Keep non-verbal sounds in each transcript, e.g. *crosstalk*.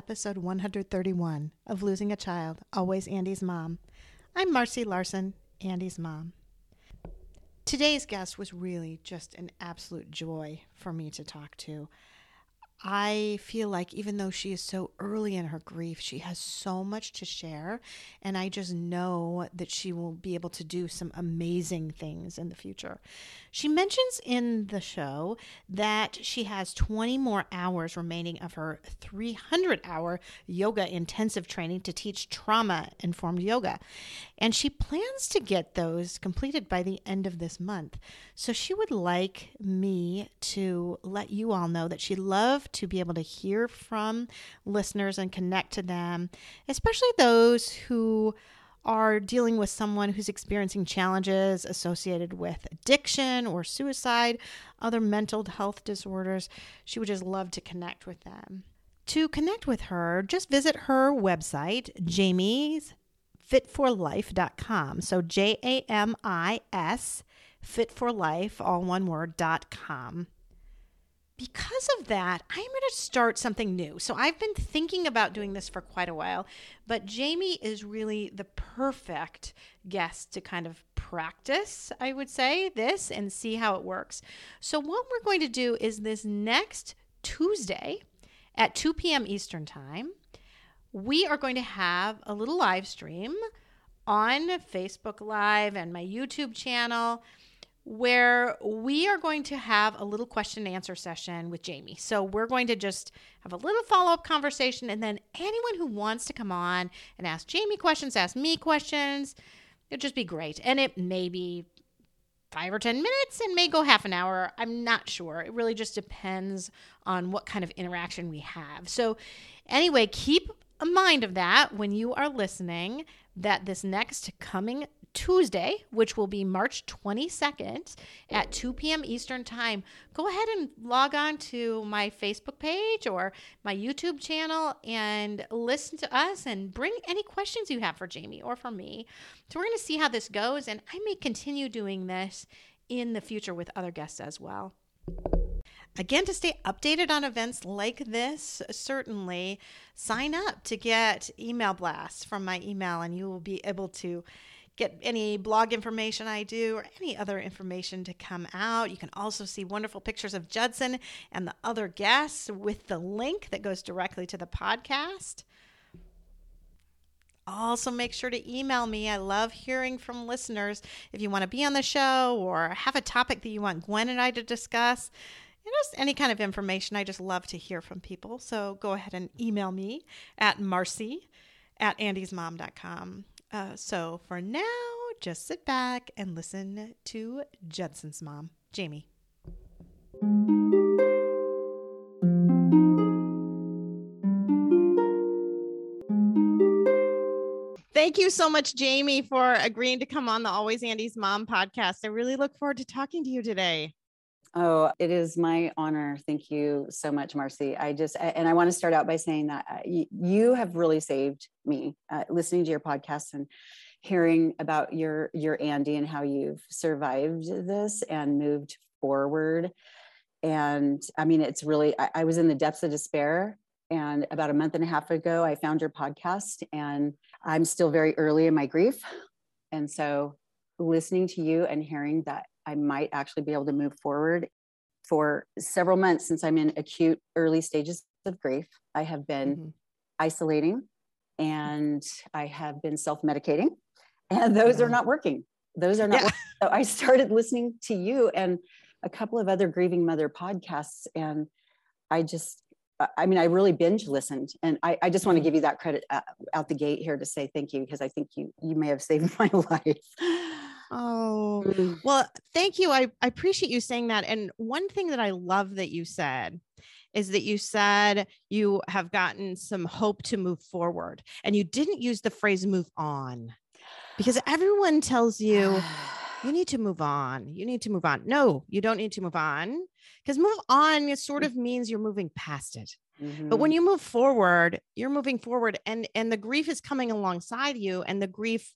Episode 131 of Losing a Child, Always Andy's Mom. I'm Marcy Larson, Andy's mom. Today's guest was really just an absolute joy for me to talk to. I feel like even though she is so early in her grief, she has so much to share. And I just know that she will be able to do some amazing things in the future. She mentions in the show that she has 20 more hours remaining of her 300 hour yoga intensive training to teach trauma informed yoga. And she plans to get those completed by the end of this month. So she would like me to let you all know that she loved to be able to hear from listeners and connect to them, especially those who are dealing with someone who's experiencing challenges associated with addiction or suicide, other mental health disorders. She would just love to connect with them. To connect with her, just visit her website, Jamie's fitforlife.com. So J A M I S fitforlife, all one word, dot com because of that, I'm going to start something new. So I've been thinking about doing this for quite a while, but Jamie is really the perfect guest to kind of practice, I would say, this and see how it works. So, what we're going to do is this next Tuesday at 2 p.m. Eastern Time, we are going to have a little live stream on Facebook Live and my YouTube channel where we are going to have a little question and answer session with Jamie. So we're going to just have a little follow up conversation, and then anyone who wants to come on and ask Jamie questions, ask me questions, it'll just be great. And it may be five or 10 minutes and may go half an hour. I'm not sure. It really just depends on what kind of interaction we have. So, anyway, keep a mind of that when you are listening that this next coming Tuesday, which will be March 22nd at 2 p.m. Eastern Time, go ahead and log on to my Facebook page or my YouTube channel and listen to us and bring any questions you have for Jamie or for me. So, we're going to see how this goes, and I may continue doing this in the future with other guests as well. Again, to stay updated on events like this, certainly sign up to get email blasts from my email, and you will be able to get any blog information I do or any other information to come out. You can also see wonderful pictures of Judson and the other guests with the link that goes directly to the podcast. Also, make sure to email me. I love hearing from listeners. If you want to be on the show or have a topic that you want Gwen and I to discuss, you know, just any kind of information, I just love to hear from people. So go ahead and email me at marcy at andysmom.com. Uh, so for now, just sit back and listen to Judson's mom, Jamie. Thank you so much, Jamie, for agreeing to come on the Always Andy's Mom podcast. I really look forward to talking to you today. Oh, it is my honor. Thank you so much, Marcy. I just, and I want to start out by saying that uh, you have really saved me uh, listening to your podcast and hearing about your, your Andy and how you've survived this and moved forward. And I mean, it's really, I, I was in the depths of despair. And about a month and a half ago, I found your podcast and I'm still very early in my grief. And so listening to you and hearing that I might actually be able to move forward. For several months since I'm in acute early stages of grief, I have been mm-hmm. isolating and I have been self medicating, *laughs* and those mm-hmm. are not working. Those are not. Yeah. So I started listening to you and a couple of other grieving mother podcasts, and I just I mean, I really binge listened, and I, I just want to mm-hmm. give you that credit uh, out the gate here to say thank you because I think you you may have saved *laughs* my life. Oh, Mm. well, thank you. I, I appreciate you saying that. And one thing that I love that you said is that you said you have gotten some hope to move forward and you didn't use the phrase move on because everyone tells you *sighs* you need to move on. You need to move on. No, you don't need to move on because move on it sort of means you're moving past it. But Mhm. when you move forward, you're moving forward and and the grief is coming alongside you and the grief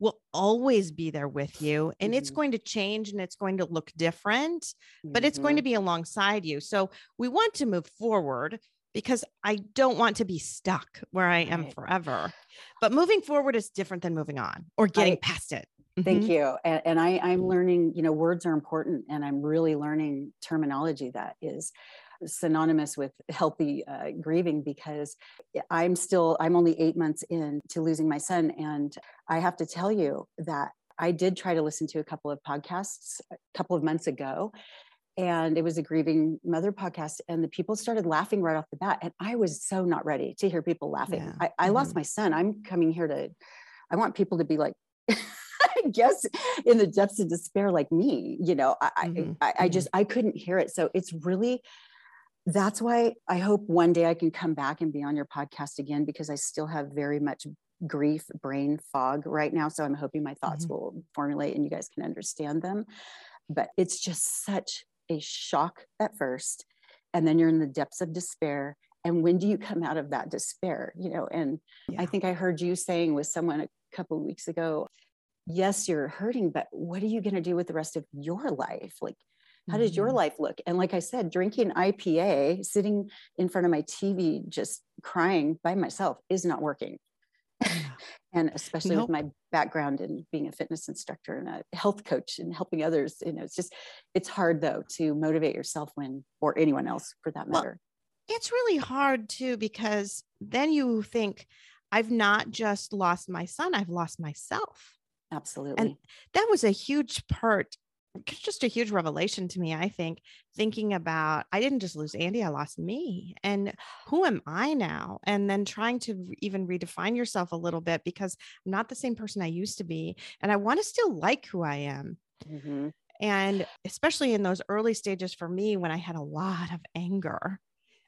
will always be there with you and it's Mhm. going to change and it's going to look different, but it's going to be alongside you. So we want to move forward because I don't want to be stuck where I am Right. forever. But moving forward is different than moving on or getting I- past it. Thank Mhm. you. And, and I, I'm learning, you know, words are important and I'm really learning terminology that is synonymous with healthy uh, grieving because I'm still, I'm only eight months in to losing my son. And I have to tell you that I did try to listen to a couple of podcasts a couple of months ago. And it was a grieving mother podcast, and the people started laughing right off the bat. And I was so not ready to hear people laughing. Yeah. I, I lost Mhm. my son. I'm coming here to, I want people to be like, *laughs* I guess in the depths of despair, like me, you know, I, Mhm, I, I mhm. just, I couldn't hear it. So it's really, that's why I hope one day I can come back and be on your podcast again, because I still have very much grief brain fog right now. So I'm hoping my thoughts Mhm. will formulate and you guys can understand them. But it's just such a shock at first. And then you're in the depths of despair. And when do you come out of that despair? You know, and I think I heard you saying with someone a couple of weeks ago, yes, you're hurting, but what are you going to do with the rest of your life? Like, how does your Mhm. life look? And like I said, drinking IPA, sitting in front of my TV, just crying by myself is not working. *laughs* And especially Nope. with my background in being a fitness instructor and a health coach and helping others, you know, it's just, it's hard though to motivate yourself when, or anyone else for that matter. Well, it's really hard too because then you think i've not just lost my son i've lost myself Absolutely. And that was a huge part just a huge revelation to me i think thinking about i didn't just lose andy i lost me and who am i now? And then trying to even redefine yourself a little bit because i'm not the same person i used to be and i want to still like who i am. Mhm. and especially in those early stages for me when i had a lot of anger.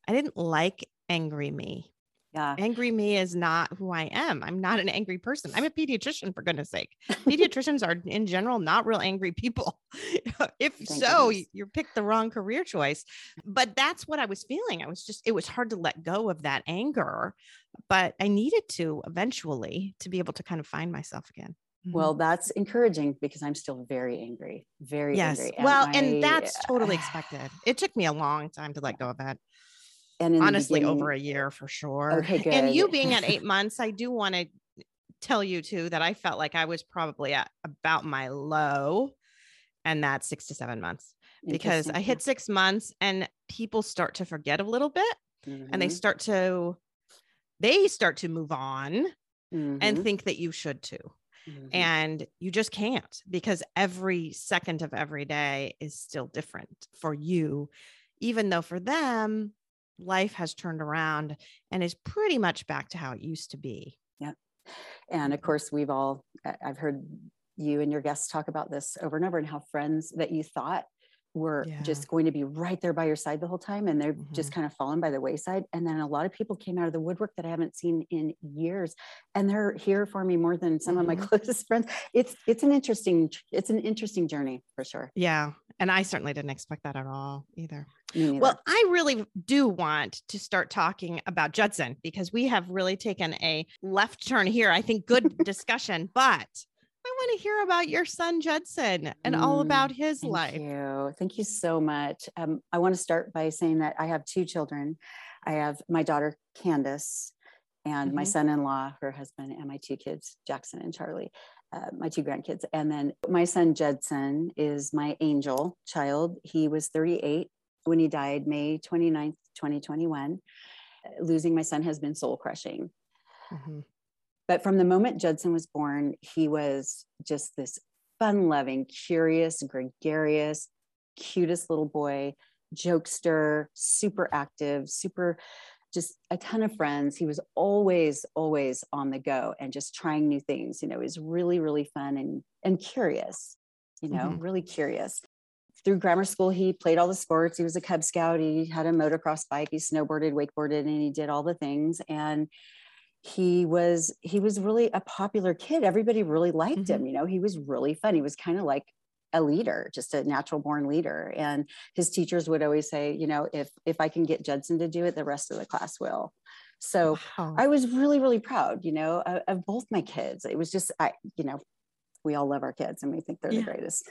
I didn't like angry me Yeah. angry me is not who I am. I'm not an angry person. I'm a *laughs* pediatrician, for goodness sake. *laughs* Pediatricians are, in general, not real angry people. *laughs* if Thank so, you, you picked the wrong career choice. But that's what I was feeling. I was just, it was hard to let go of that anger, but I needed to eventually to be able to kind of find myself again. Mhm. Well, that's encouraging because I'm still very angry, very yes. angry. Well, I- and that's totally *sighs* expected. It took me a long time to let go of that. And honestly over a year for sure. Okay, And you being at eight months, I do want to tell you too that I felt like I was probably at about my low, and that's six to seven months because I hit six months and people start to forget a little bit and they Mhm, start to they start to move on and mhm, think that you should too. Mhm. and you just can't because every second of every day is still different for you even though for them life has turned around and is pretty much back to how it used to be Yeah. and of course we've all i've heard you and your guests talk about this over and over and how friends that you thought were Yeah. just going to be right there by your side the whole time and they've just kind of fallen by the wayside and then a lot of people came out of the woodwork that i haven't seen in years and they're here for me more than some of my *laughs* Mhm. closest friends. It's it's an interesting it's an interesting journey for sure. Yeah and i certainly didn't expect that at all either. Well i really do want to start talking about judson because we have really taken a left turn here i think good discussion but i want to hear about your son judson and all Mm, about his Thank life you. Thank you so much. Um, I want to start by saying that I have two children. I have my daughter, Candace, and my Mhm. son in law, her husband, and my two kids, Jackson and Charlie, uh, my two grandkids. And then my son, Judson, is my angel child. He was 38 when he died, May 29th, 2021. Uh, Losing my son has been soul crushing. Mhm. But from the moment Judson was born, he was just this fun loving, curious, gregarious, cutest little boy, jokester, super active, super just a ton of friends. He was always, always on the go and just trying new things. You know, was really, really fun and and curious. you know, Mhm. really curious. Through grammar school, he played all the sports. He was a Cub Scout. He had a motocross bike. He snowboarded, wakeboarded, and he did all the things. And he was he was really a popular kid. Everybody really liked Mhm. him. You know, he was really fun. He was kind of like a leader, just a natural born leader. And his teachers would always say, you know, if if I can get Judson to do it, the rest of the class will. So Wow. I was really, really proud, you know, of, of both my kids. It was just, I, you know, we all love our kids and we think they're Yeah. the greatest.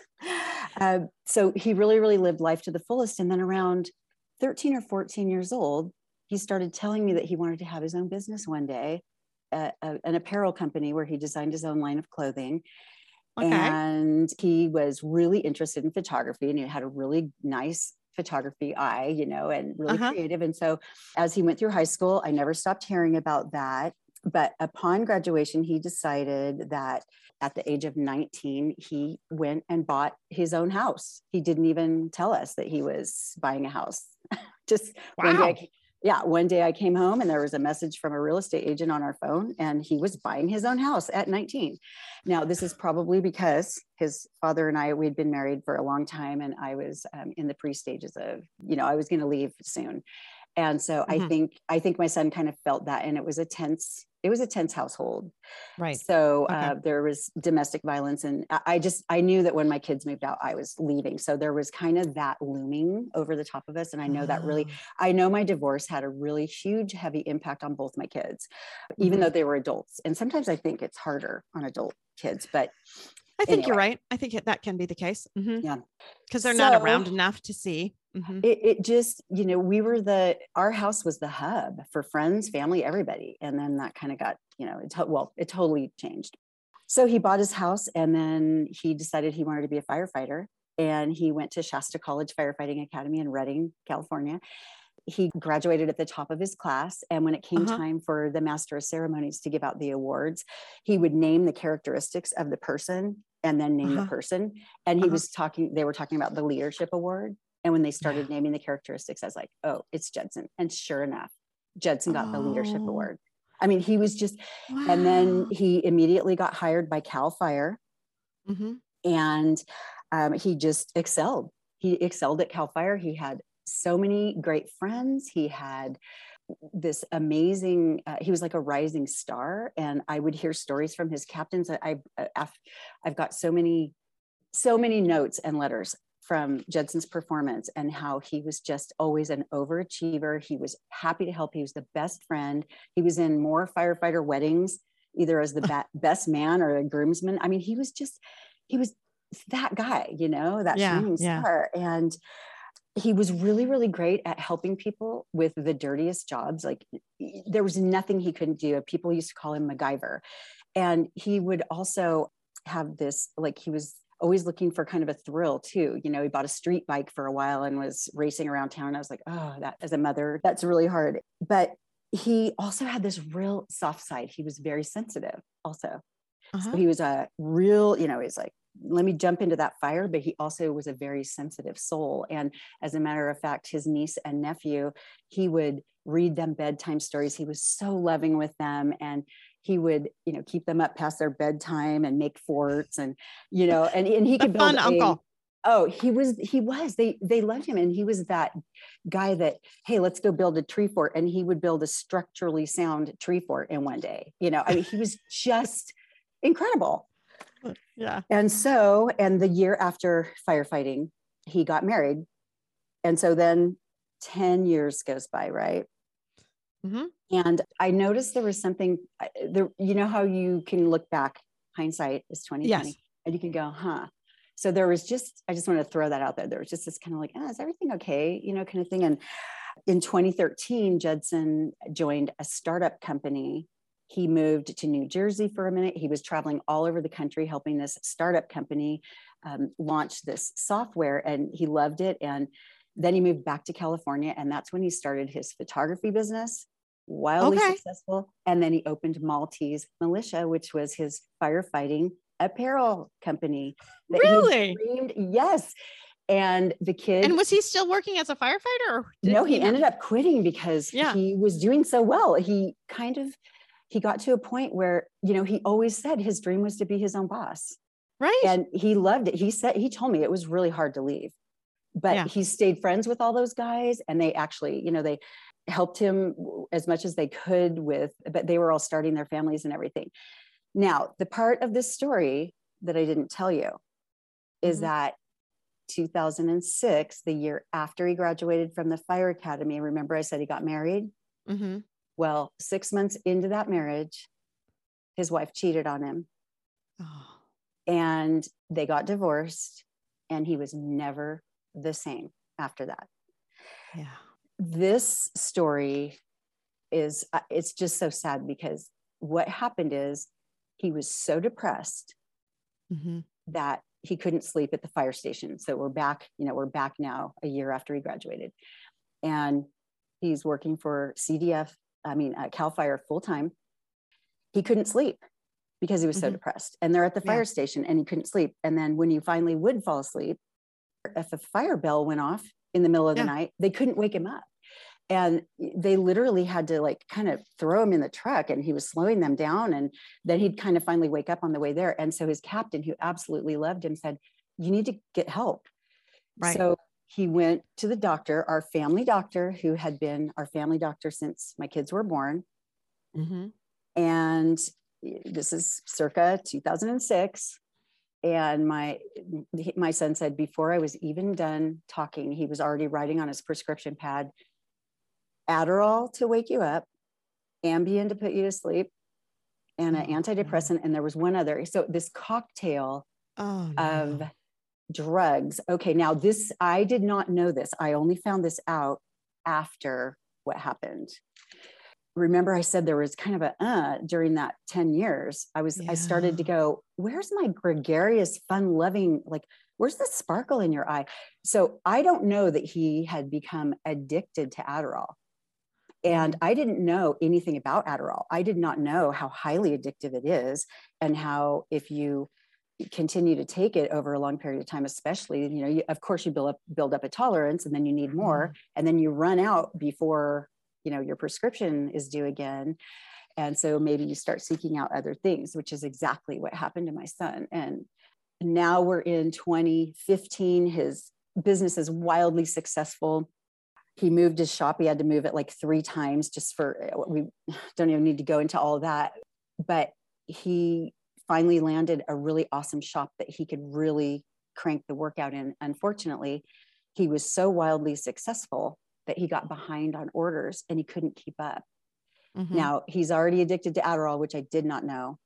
Uh, so he really, really lived life to the fullest. And then around 13 or 14 years old, he started telling me that he wanted to have his own business one day, uh, a- an apparel company where he designed his own line of clothing. Okay. And he was really interested in photography and he had a really nice photography eye, you know, and really Uh-huh. creative. And so as he went through high school, I never stopped hearing about that. But upon graduation, he decided that at the age of 19, he went and bought his own house. He didn't even tell us that he was buying a house. *laughs* Just one day, Wow. Yeah, one day I came home and there was a message from a real estate agent on our phone, and he was buying his own house at 19. Now, this is probably because his father and I, we'd been married for a long time, and I was um, in the pre stages of, you know, I was going to leave soon. And so I Mhm. think, I think my son kind of felt that, and it was a tense, it was a tense household. Right. So Okay. uh, there was domestic violence, and I, just I knew that when my kids moved out, I was leaving. So there was kind of that looming over the top of us, and I know that really, Oh. I know my divorce had a really huge, heavy impact on both my kids, even Mhm. though they were adults. And sometimes I think it's harder on adult kids, but I think you're right. I think that can be the case. Yeah. Because they're not around enough to see. Mhm. it, it just you know we were the our house was the hub for friends family everybody and then that kind of got you know it to, well it totally changed so he bought his house and then he decided he wanted to be a firefighter and he went to shasta college firefighting academy in redding california he graduated at the top of his class and when it came Uh-huh. time for the master of ceremonies to give out the awards he would name the characteristics of the person and then name Uh-huh. the person and he Uh-huh. was talking they were talking about the leadership award and when they started naming the characteristics, I was like, oh, it's Judson. And sure enough, Judson got the leadership Oh. award. I mean, he was just, and then he immediately got hired by Cal Fire Mhm. and um, he just excelled. He excelled at Cal Fire. He had so many great friends. He had this amazing uh, he was like a rising star and i would hear stories from his captains I, I i've i've got so many so many notes and letters from Judson's performance and how he was just always an overachiever. He was happy to help. He was the best friend. He was in more firefighter weddings, either as the *laughs* ba- best man or a groomsman. I mean, he was just, he was that guy, you know, that Yeah, shining yeah. star. And he was really, really great at helping people with the dirtiest jobs. Like there was nothing he couldn't do. People used to call him MacGyver. And he would also have this, like he was always looking for kind of a thrill too. You know, he bought a street bike for a while and was racing around town. I was like, oh, that as a mother, that's really hard. But he also had this real soft side. He was very sensitive also. Uh-huh. So he was a real, you know, he's like, let me jump into that fire. But he also was a very sensitive soul. And as a matter of fact, his niece and nephew, he would read them bedtime stories. He was so loving with them. And he would, you know, keep them up past their bedtime and make forts and, you know, and, and he could build fun a- uncle. Oh, he was, he was, they, they loved him. And he was that guy that, Hey, let's go build a tree fort. And he would build a structurally sound tree fort in one day. You know, I mean, he was *laughs* just incredible. Yeah. And so, and the year after firefighting, he got married. And so then 10 years goes by, right? Mhm. And I noticed there was something there, you know how you can look back, hindsight is 2020, Yes. and you can go, huh. So there was just, I just want to throw that out there. There was just this kind of like, oh, is everything okay? You know, kind of thing. And in 2013, Judson joined a startup company. He moved to New Jersey for a minute. He was traveling all over the country helping this startup company um, launch this software, and he loved it. And then he moved back to California, and that's when he started his photography business, wildly Okay. successful. And then he opened Maltese Militia, which was his firefighting apparel company. that Really? dreamed- yes. And the kid And was he still working as a firefighter? Or no, he not? ended up quitting because Yeah. he was doing so well. He kind of he got to a point where, you know, he always said his dream was to be his own boss. Right. And he loved it. He said, he told me it was really hard to leave, but Yeah. he stayed friends with all those guys and they actually, you know, they helped him as much as they could with, but they were all starting their families and everything. Now, the part of this story that I didn't tell you is Mhm. that 2006, the year after he graduated from the fire academy, remember I said he got married? mm-hmm. Well, six months into that marriage, his wife cheated on him oh, and they got divorced, and he was never the same after that. yeah. This story is, uh, it's just so sad because what happened is he was so depressed Mm-hmm. that he couldn't sleep at the fire station. So we're back, you know, we're back now a year after he graduated. And he's working for CDF, I mean, uh, CAL FIRE full time. He couldn't sleep because he was so Mhm. depressed. And they're at the Yeah. fire station and he couldn't sleep. And then when you finally would fall asleep, if a fire bell went off in the middle of Yeah. the night, they couldn't wake him up. And they literally had to like kind of throw him in the truck and he was slowing them down. And then he'd kind of finally wake up on the way there. And so his captain, who absolutely loved him, said, You need to get help. Right. So he went to the doctor, our family doctor, who had been our family doctor since my kids were born. Mm-hmm. And this is circa 2006. And my my son said before I was even done talking, he was already writing on his prescription pad Adderall to wake you up, Ambien to put you to sleep, and an Oh, antidepressant. And there was one other. So this cocktail Oh, of no. drugs. Okay, now this, I did not know this. I only found this out after what happened. Remember, I said there was kind of a uh during that 10 years. I was, I started to go, where's my gregarious, fun loving, like, where's the sparkle in your eye? So I don't know that he had become addicted to Adderall. And I didn't know anything about Adderall. I did not know how highly addictive it is and how if you continue to take it over a long period of time especially you know you, of course you build up build up a tolerance and then you need more and then you run out before you know your prescription is due again. And so maybe you start seeking out other things which is exactly what happened to my son. And now we're in 2015 his business is wildly successful. He moved his shop he had to move it like three times just for uh, we *sighs* don't even need to go into all that. But he finally landed a really awesome shop that he could really crank the workout in. Unfortunately he was so wildly successful that he got behind on orders and he couldn't keep up Mhm. now he's already addicted to adderall which i did not know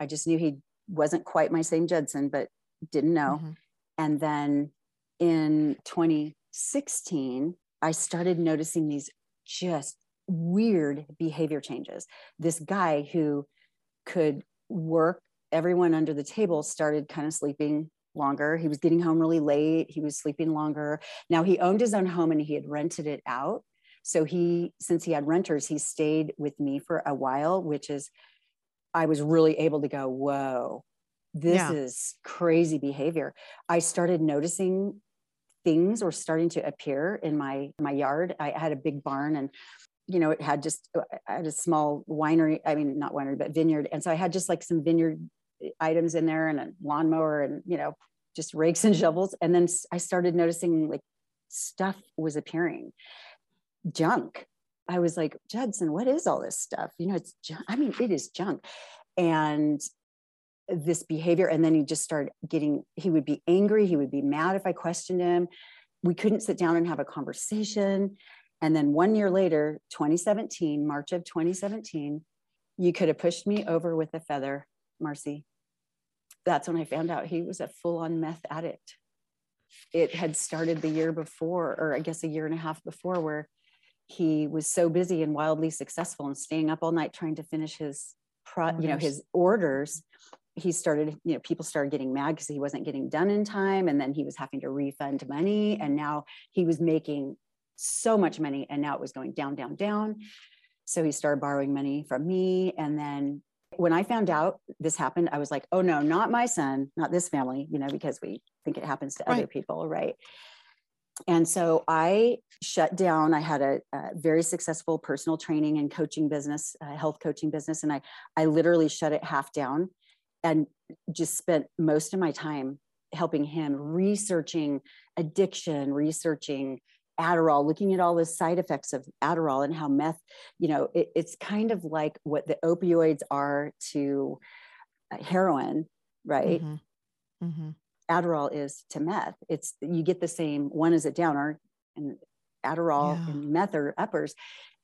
i just knew he wasn't quite my same judson but didn't know Mhm. and then in 2016, I started noticing these just weird behavior changes. This guy who could work everyone under the table started kind of sleeping longer. He was getting home really late. He was sleeping longer. Now he owned his own home and he had rented it out. So he, since he had renters, he stayed with me for a while, which is, I was really able to go, whoa, this Yeah. is crazy behavior. I started noticing things were starting to appear in my my yard. I had a big barn and you know it had just uh, I had a small winery, I mean not winery but vineyard and so I had just like some vineyard items in there and a lawnmower and you know just rakes and shovels and then i started noticing like stuff was appearing junk. I was like, Judson, what is all this stuff? You know, it's. I mean, it is junk. And this behavior and then he just started getting he would be angry he would be mad if i questioned him we couldn't sit down and have a conversation and then one year later 2017 march of 2017 you could have pushed me over with a feather marcy that's when i found out he was a full-on meth addict. It had started the year before or i guess a year and a half before where he was so busy and wildly successful and staying up all night trying to finish his pro, you know his orders. He started you know people started getting mad because he wasn't getting done in time and then he was having to refund money and now he was making so much money and now it was going down down down. So he started borrowing money from me and then when i found out this happened i was like oh no not my son not this family you know because we think it happens to other people right and so I shut down. I had a, a very successful personal training and coaching business, uh, health coaching business, and I I literally shut it half down. and just spent most of my time helping him researching addiction, researching Adderall, looking at all the side effects of Adderall and how meth, you know, it, it's kind of like what the opioids are to uh, heroin, right? Mm-hmm. Mm-hmm. Adderall is to meth. It's you get the same one is a downer, and Adderall yeah. and meth are uppers.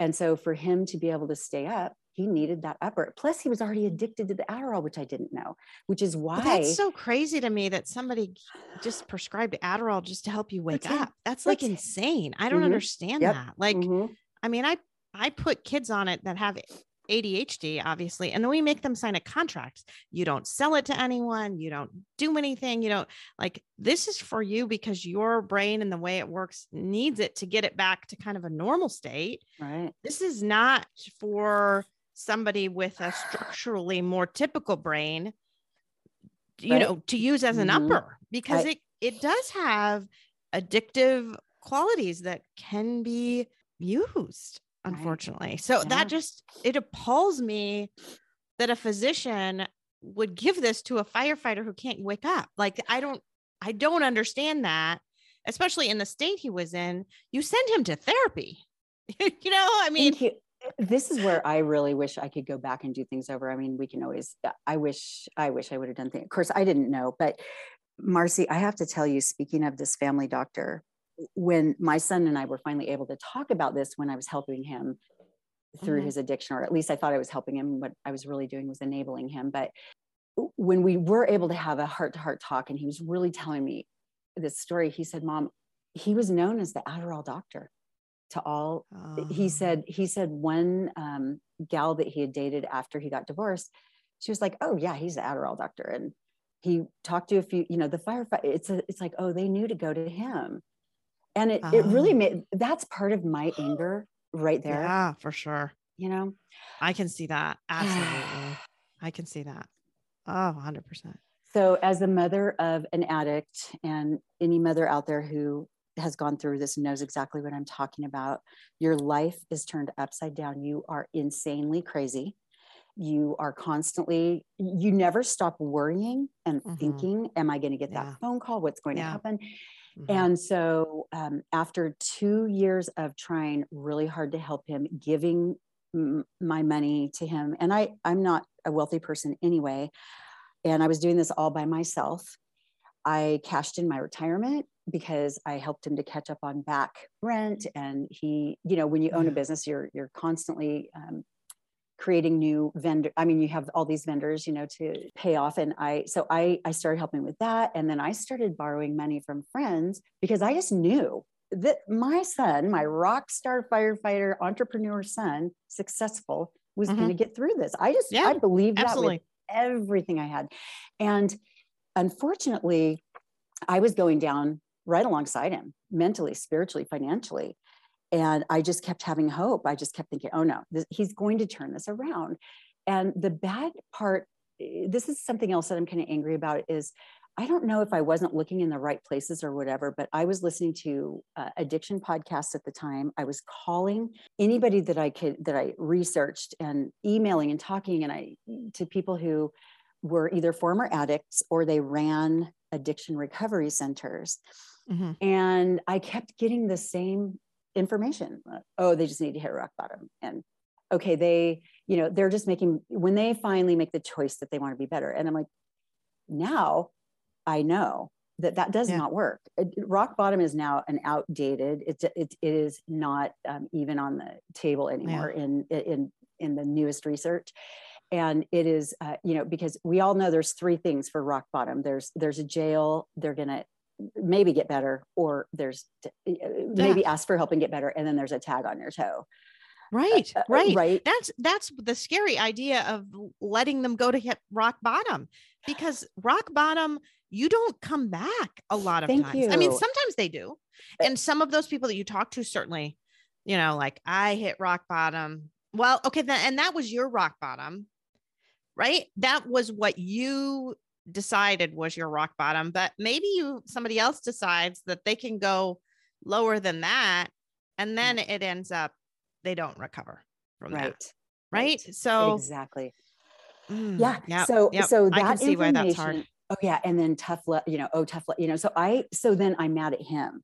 And so for him to be able to stay up, he needed that upper. Plus, he was already addicted to the Adderall, which I didn't know, which is why. That's so crazy to me that somebody just prescribed Adderall just to help you wake that's up. It. That's like that's insane. I don't mm-hmm. understand yep. that. Like, mm-hmm. I mean, I I put kids on it that have ADHD, obviously, and then we make them sign a contract. You don't sell it to anyone. You don't do anything. You don't like this is for you because your brain and the way it works needs it to get it back to kind of a normal state. Right. This is not for somebody with a structurally more typical brain, you right. know, to use as an mm-hmm. upper because I, it it does have addictive qualities that can be used unfortunately. Right. So yeah. that just it appalls me that a physician would give this to a firefighter who can't wake up. Like I don't I don't understand that, especially in the state he was in. You send him to therapy. *laughs* you know, I mean this is where I really wish I could go back and do things over. I mean, we can always I wish I wish I would have done things. Of course, I didn't know, but Marcy, I have to tell you, speaking of this family doctor, when my son and I were finally able to talk about this when I was helping him through mm-hmm. his addiction, or at least I thought I was helping him. What I was really doing was enabling him. But when we were able to have a heart to heart talk, and he was really telling me this story, he said, Mom, he was known as the Adderall doctor to all. Oh. He said, he said one um, gal that he had dated after he got divorced, she was like, Oh, yeah, he's the Adderall doctor. And he talked to a few, you know, the firefighter. It's a, it's like, oh, they knew to go to him and it, it really oh. made that's part of my anger right there yeah for sure you know i can see that *sighs* absolutely i can see that oh 100% so as the mother of an addict and any mother out there who has gone through this knows exactly what i'm talking about your life is turned upside down you are insanely crazy you are constantly you never stop worrying and mm-hmm. thinking am i going to get yeah. that phone call what's going yeah. to happen Mm-hmm. And so, um, after two years of trying really hard to help him, giving m- my money to him, and I, I'm not a wealthy person anyway, and I was doing this all by myself. I cashed in my retirement because I helped him to catch up on back rent. And he, you know, when you own a business, you're you're constantly um, creating new vendor i mean you have all these vendors you know to pay off. And i so i i started helping with that. And then i started borrowing money from friends because i just knew that my son my rock star firefighter entrepreneur son successful was mm-hmm. going to get through this. I just yeah, i believed that with everything i had. And unfortunately i was going down right alongside him mentally spiritually financially. And i just kept having hope. I just kept thinking oh no this, he's going to turn this around. And the bad part eh, this is something else that i'm kind of angry about is i don't know if i wasn't looking in the right places or whatever but i was listening to uh, addiction podcasts at the time. I was calling anybody that i could that i researched and emailing and talking and i to people who were either former addicts or they ran addiction recovery centers mm-hmm. and i kept getting the same information. Oh, they just need to hit rock bottom. And okay, they, you know, they're just making, when they finally make the choice that they want to be better. And I'm like, now I know that that does yeah. not work. Rock bottom is now an outdated, it, it, it is not um, even on the table anymore yeah. in, in, in the newest research and it is uh, you know because we all know there's three things for rock bottom there's there's a jail they're going to maybe get better or there's uh, maybe ask for help and get better and then there's a tag on your toe. Right uh, uh, right. right. That's that's the scary idea of letting them go to hit rock bottom because rock bottom you don't come back a lot of Thank times. You. i mean sometimes they do. And some of those people that you talk to certainly you know like i hit rock bottom. Well okay then and that was your rock bottom right? That was what you decided was your rock bottom but maybe you somebody else decides that they can go lower than that and mm. then it ends up they don't recover from right. that right so exactly Mm, yeah. yep, so yep. so I can that see why that's hard. Oh yeah, and then tough love, you know, oh tough love, you know. So I so then I'm mad at him,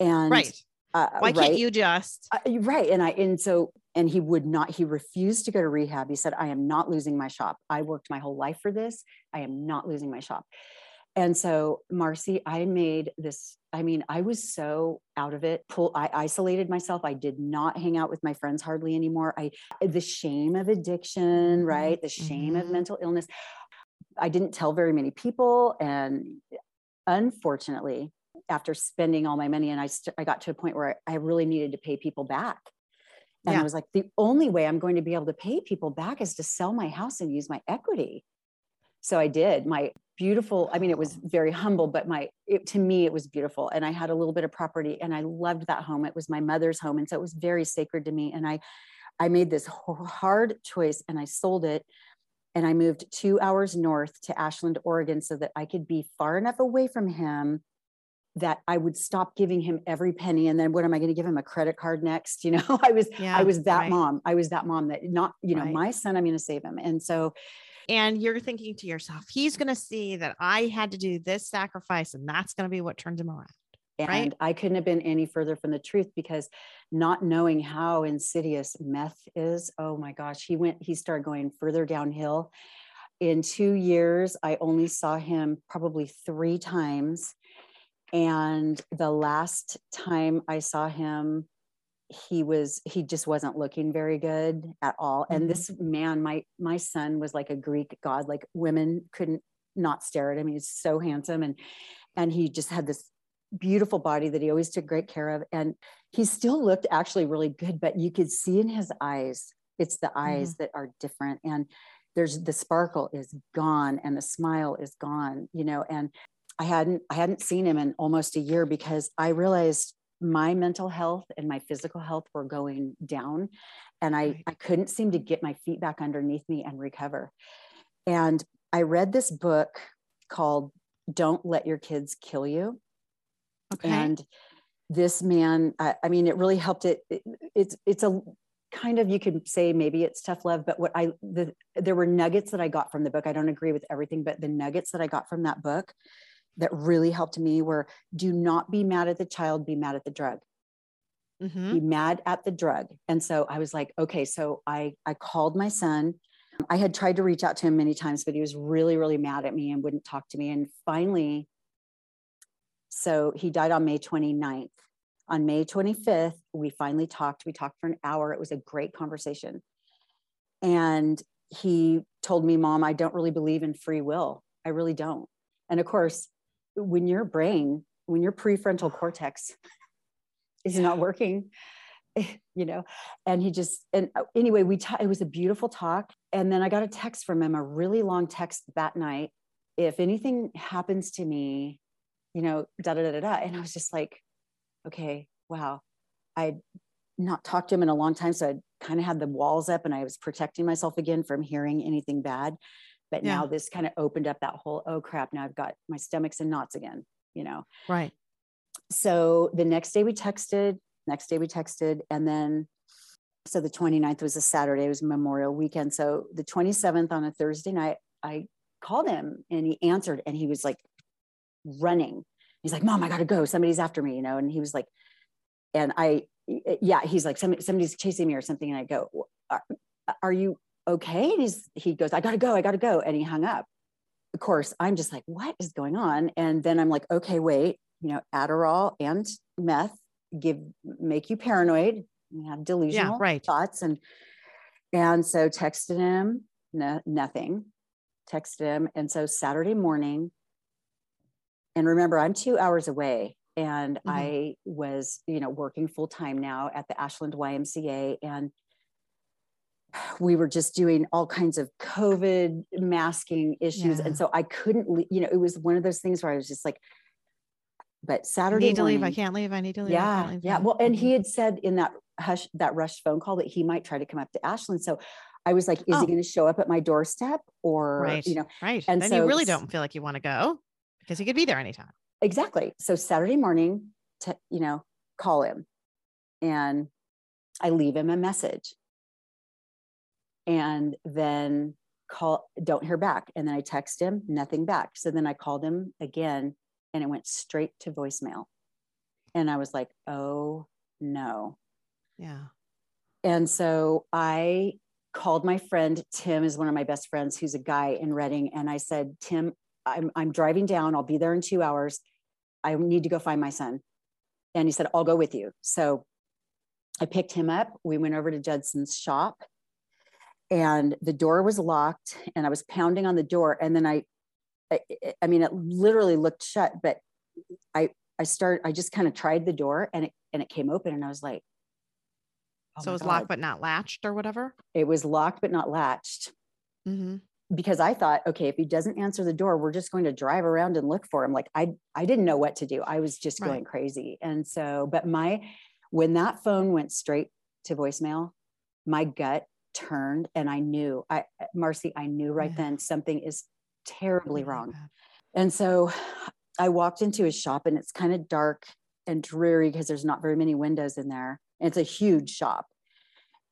and Right. uh, Why right, can't you just? uh, right, and I and so and he would not. He refused to go to rehab. He said, "I am not losing my shop. I worked my whole life for this. I am not losing my shop." And so, Marcy, I made this. I mean, I was so out of it. Pull. I isolated myself. I did not hang out with my friends hardly anymore. I the shame of addiction, Mhm, right? The shame of mhm. mental illness. I didn't tell very many people, and unfortunately, after spending all my money, and I st- I got to a point where I, I really needed to pay people back. And Yeah. I was like, the only way I'm going to be able to pay people back is to sell my house and use my equity. So I did. My beautiful, I mean, it was very humble, but my it, to me it was beautiful. And I had a little bit of property and I loved that home. It was my mother's home. And so it was very sacred to me. And I I made this hard choice and I sold it. And I moved two hours north to Ashland, Oregon, so that I could be far enough away from him that I would stop giving him every penny. And then what am I going to give him a credit card next? *laughs* You know, I was Yeah, I was that right. mom. I was that mom that not, you know, Right. my son, I'm going to save him. And so And you're thinking to yourself, he's going to see that I had to do this sacrifice, and that's going to be what turns him around. And Right. I couldn't have been any further from the truth because not knowing how insidious meth is, oh my gosh, he went, he started going further downhill. In two years, I only saw him probably three times. And the last time I saw him, he was he just wasn't looking very good at all. And Mhm. this man my my son was like a greek god like women couldn't not stare at him. He's so handsome and and he just had this beautiful body that he always took great care of. And he still looked actually really good but you could see in his eyes it's the eyes that are different. And there's the sparkle is gone and the smile is gone you know and i hadn't i hadn't seen him in almost a year because i realized my mental health and my physical health were going down and i Right. i couldn't seem to get my feet back underneath me and recover and i read this book called don't let your kids kill you Okay. and this man I, I mean it really helped it, it it's it's a kind of you could say maybe it's tough love but what i the there were nuggets that i got from the book i don't agree with everything but the nuggets that i got from that book that really helped me were do not be mad at the child be mad at the drug. Mhm. be mad at the drug. And so i was like okay so i i called my son. I had tried to reach out to him many times but he was really really mad at me and wouldn't talk to me. And finally so he died on may 29th on may 25th we finally talked. We talked for an hour. It was a great conversation. And he told me mom i don't really believe in free will. I really don't. And of course when your brain when your prefrontal cortex is not working *laughs* you know and he just and uh, anyway we it was a beautiful talk. And then i got a text from him a really long text that night. If anything happens to me you know da da da da da. And i was just like okay wow. I'd not talked to him in a long time so i kind of had the walls up and i was protecting myself again from hearing anything bad but Yeah. now this kind of opened up that whole oh crap now i've got my stomach's in knots again you know Right. so the next day we texted next day we texted and then so the 29th was a saturday it was memorial weekend so the 27th on a thursday night i called him and he answered and he was like running he's like mom i gotta go somebody's after me you know and he was like and i yeah he's like somebody, somebody's chasing me or something and i go are, are you okay? And he's he goes i gotta go i gotta go. And he hung up. Of course i'm just like what is going on? And then i'm like okay wait you know adderall and meth give make you paranoid. You have delusional right. thoughts. And and so texted him no, nothing. Texted him. And so saturday morning and remember i'm two hours away and Mhm. i was you know working full time now at the ashland ymca and we were just doing all kinds of covid masking issues Yeah. and so i couldn't le- you know it was one of those things where i was just like but Saturday I need to leave. I can't leave. I need to leave. Yeah leave. yeah well and he mm-hmm. had said in that hush that rushed phone call that he might try to come up to ashland so i was like is Oh. he going to show up at my doorstep or right. you know right. and then you really don't feel like you want to go because he could be there anytime. exactly so saturday morning to you know call him and i leave him a message and then call, don't hear back. And then I text him, nothing back. So then I called him again and it went straight to voicemail. And I was like, oh no. Yeah. And so I called my friend Tim is one of my best friends who's a guy in Redding and I said Tim I'm I'm driving down I'll be there in 2 hours I need to go find my son and he said I'll go with you so I picked him up we went over to Judson's shop and the door was locked and I was pounding on the door and then I I, I mean it literally looked shut but I I started I just kind of tried the door and it and it came open and I was like Oh so it was God. locked but not latched or whatever? It was locked but not latched. Mm-hmm. Because I thought, okay, if he doesn't answer the door, we're just going to drive around and look for him. Like I, I didn't know what to do. I was just right. going crazy. And so, but my, when that phone went straight to voicemail, my gut turned and I knew, I, Marcy, I knew right yeah. then something is terribly wrong. And so I walked into his shop and it's kind of dark and dreary because there's not very many windows in there. And it's a huge shop.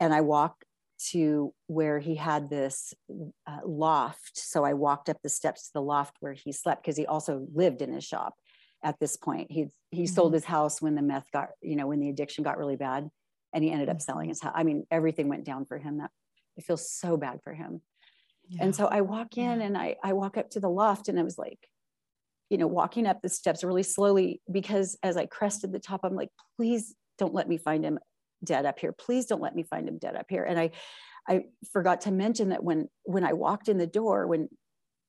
And I walked to where he had this uh, loft. So I walked up the steps to the loft where he slept because he also lived in his shop at this point. He he mm-hmm. sold his house when the meth got, you know, when the addiction got really bad and he ended up selling mm-hmm. his house. I mean, everything went down for him. That I feel so bad for him. Yeah. And so I walk in and I I walk up to the loft and I was like, you know, walking up the steps really slowly because as I crested the top, I'm like, please don't let me find him dead up here. Please don't let me find him dead up here. And I, I forgot to mention that when when I walked in the door, when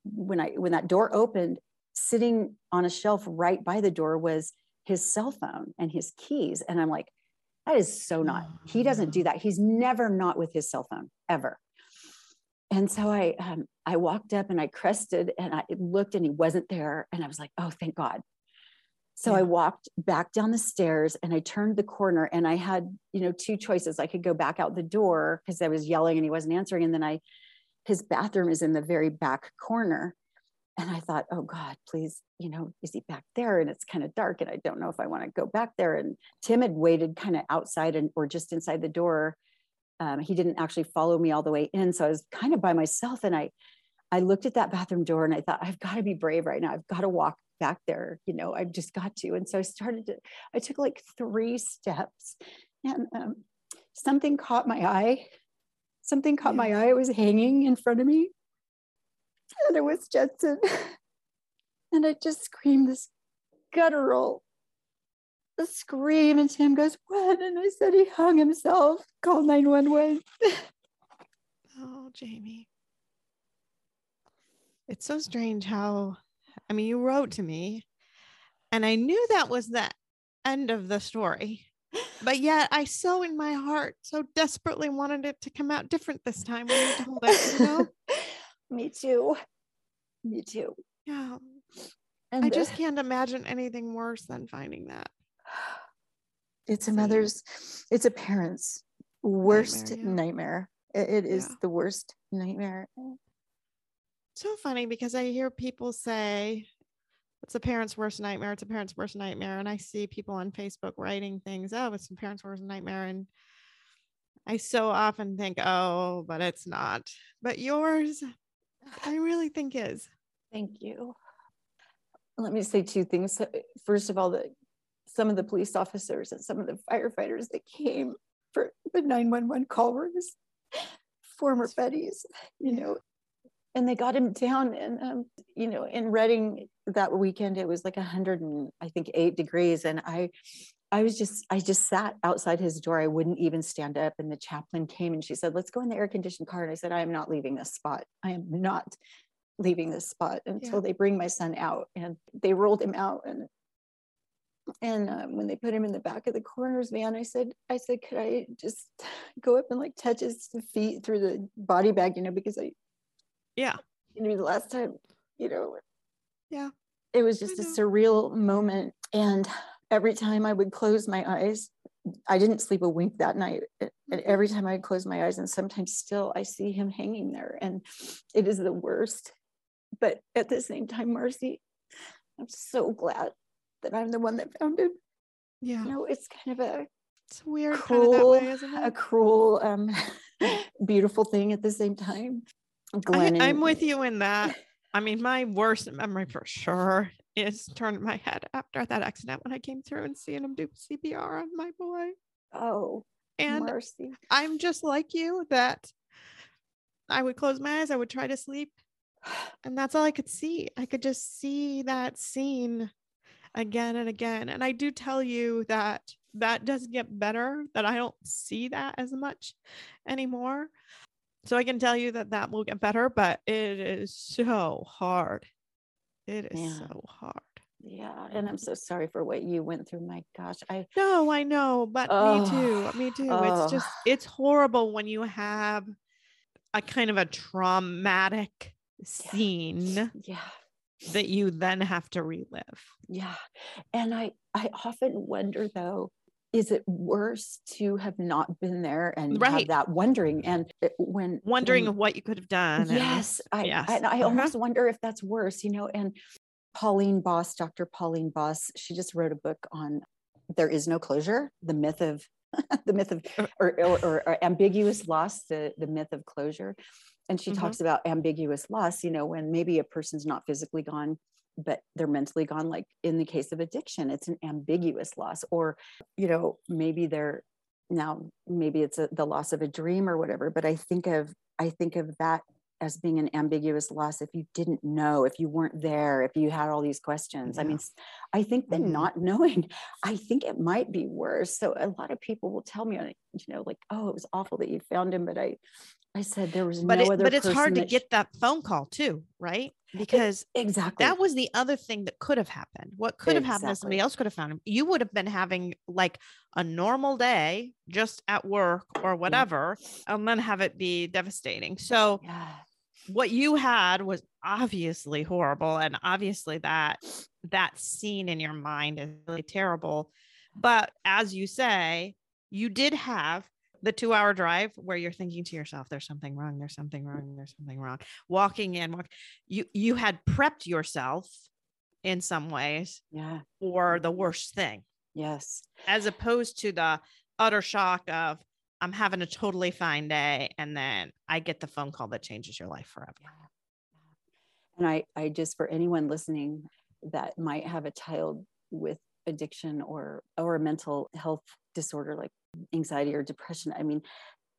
when I when that door opened, sitting on a shelf right by the door was his cell phone and his keys. And I'm like, that is so not. He doesn't do that. He's never not with his cell phone ever. And so I um, I walked up and I crested and I looked and he wasn't there. And I was like, oh, thank God. So yeah. I walked back down the stairs and I turned the corner and I had, you know, two choices. I could go back out the door because I was yelling and he wasn't answering. And then I, his bathroom is in the very back corner. And I thought, oh God, please, you know, is he back there? And it's kind of dark and I don't know if I want to go back there. And Tim had waited kind of outside and or just inside the door. Um, he didn't actually follow me all the way in. So I was kind of by myself. And I I looked at that bathroom door and I thought, I've got to be brave right now. I've got to walk back there you know i've just got to and so i started to i took like three steps and um, something caught my eye something caught yeah. my eye it was hanging in front of me and it was judson *laughs* and i just screamed this guttural a scream and tim goes what and i said he hung himself call 911 *laughs* oh jamie it's so strange how I mean, you wrote to me, and I knew that was the end of the story. But yet, I so in my heart so desperately wanted it to come out different this time when you told us. You know? *laughs* Me too. Me too. Yeah. And I just can't imagine anything worse than finding that. *sighs* It's a mother's, it's a parent's worst nightmare. Yeah. nightmare. it, it is yeah. the worst nightmare so funny because I hear people say it's a parent's worst nightmare. It's a parent's worst nightmare. And I see people on Facebook writing things, oh, it's a parent's worst nightmare. And I so often think, oh, but it's not. But yours, I really think is. Thank you. Let me say two things. First of all, that some of the police officers and some of the firefighters that came for the 911 call were former buddies, you know, and they got him down and um, you know in Redding that weekend it was like 100 and i think eight degrees and i i was just i just sat outside his door i wouldn't even stand up and the chaplain came and she said let's go in the air conditioned car and i said i am not leaving this spot i am not leaving this spot until yeah. they bring my son out and they rolled him out and and um, when they put him in the back of the coroner's van i said i said could i just go up and like touch his feet through the body bag you know because i yeah. You know, the last time, you know. Yeah. It was just a surreal moment. And every time I would close my eyes, I didn't sleep a wink that night. And mm-hmm. every time I close my eyes, and sometimes still, I see him hanging there. And it is the worst. But at the same time, Marcy, I'm so glad that I'm the one that found him. Yeah. You know, it's kind of a it's weird cruel, kind of way, a cruel, um, *laughs* beautiful thing at the same time Glenn. I, I'm with you in that. I mean, my worst memory for sure is turning my head after that accident when I came through and seeing him do CPR on my boy. Oh, And mercy. I'm just like you that I would close my eyes, I would try to sleep, and that's all I could see. I could just see that scene again and again. And I do tell you that that does get better, that I don't see that as much anymore. So I can tell you that that will get better, but it is so hard. It is Yeah. so hard. Yeah, and I'm so sorry for what you went through. My gosh, I No, I know, but me too. Me too. It's just oh. it's horrible when you have a kind of a traumatic scene yeah, that you then have to relive. yeah, and I I often wonder though, is it worse to have not been there and have that wondering and when Wondering when- of what you could have done. and- yes, I yes. I, I Uh-huh. almost wonder if that's worse, you know. And Pauline Boss, Dr. Pauline Boss, she just wrote a book on there is no closure, the myth of *laughs* the myth of Uh. or, or, or, or ambiguous loss, the the myth of closure. And she Mhm. talks about ambiguous loss, you know, when maybe a person's not physically gone, but they're mentally gone. Like in the case of addiction, it's an ambiguous loss, or you know, maybe they're now maybe it's a, the loss of a dream or whatever. But I think of I think of that as being an ambiguous loss if you didn't know if you weren't there if you had all these questions i mean i think that Mhm. not knowing i think it might be worse so a lot of people will tell me you know like oh it was awful that you found him but i i said there was But no it, other but it's hard to get that phone call too, right? Because exactly that was the other thing that could have happened. What could have happened is somebody else could have found him. You would have been having like a normal day just at work or whatever, and then have it be devastating. So yeah what you had was obviously horrible and obviously that that scene in your mind is really terrible but as you say you did have the two hour drive where you're thinking to yourself there's something wrong there's something wrong there's something wrong. Walking in walk, you you had prepped yourself in some ways yeah. for the worst thing. Yes. As opposed to the utter shock of i'm having a totally fine day and then i get the phone call that changes your life forever. And i i just for anyone listening that might have a child with addiction or or a mental health disorder like anxiety or depression i mean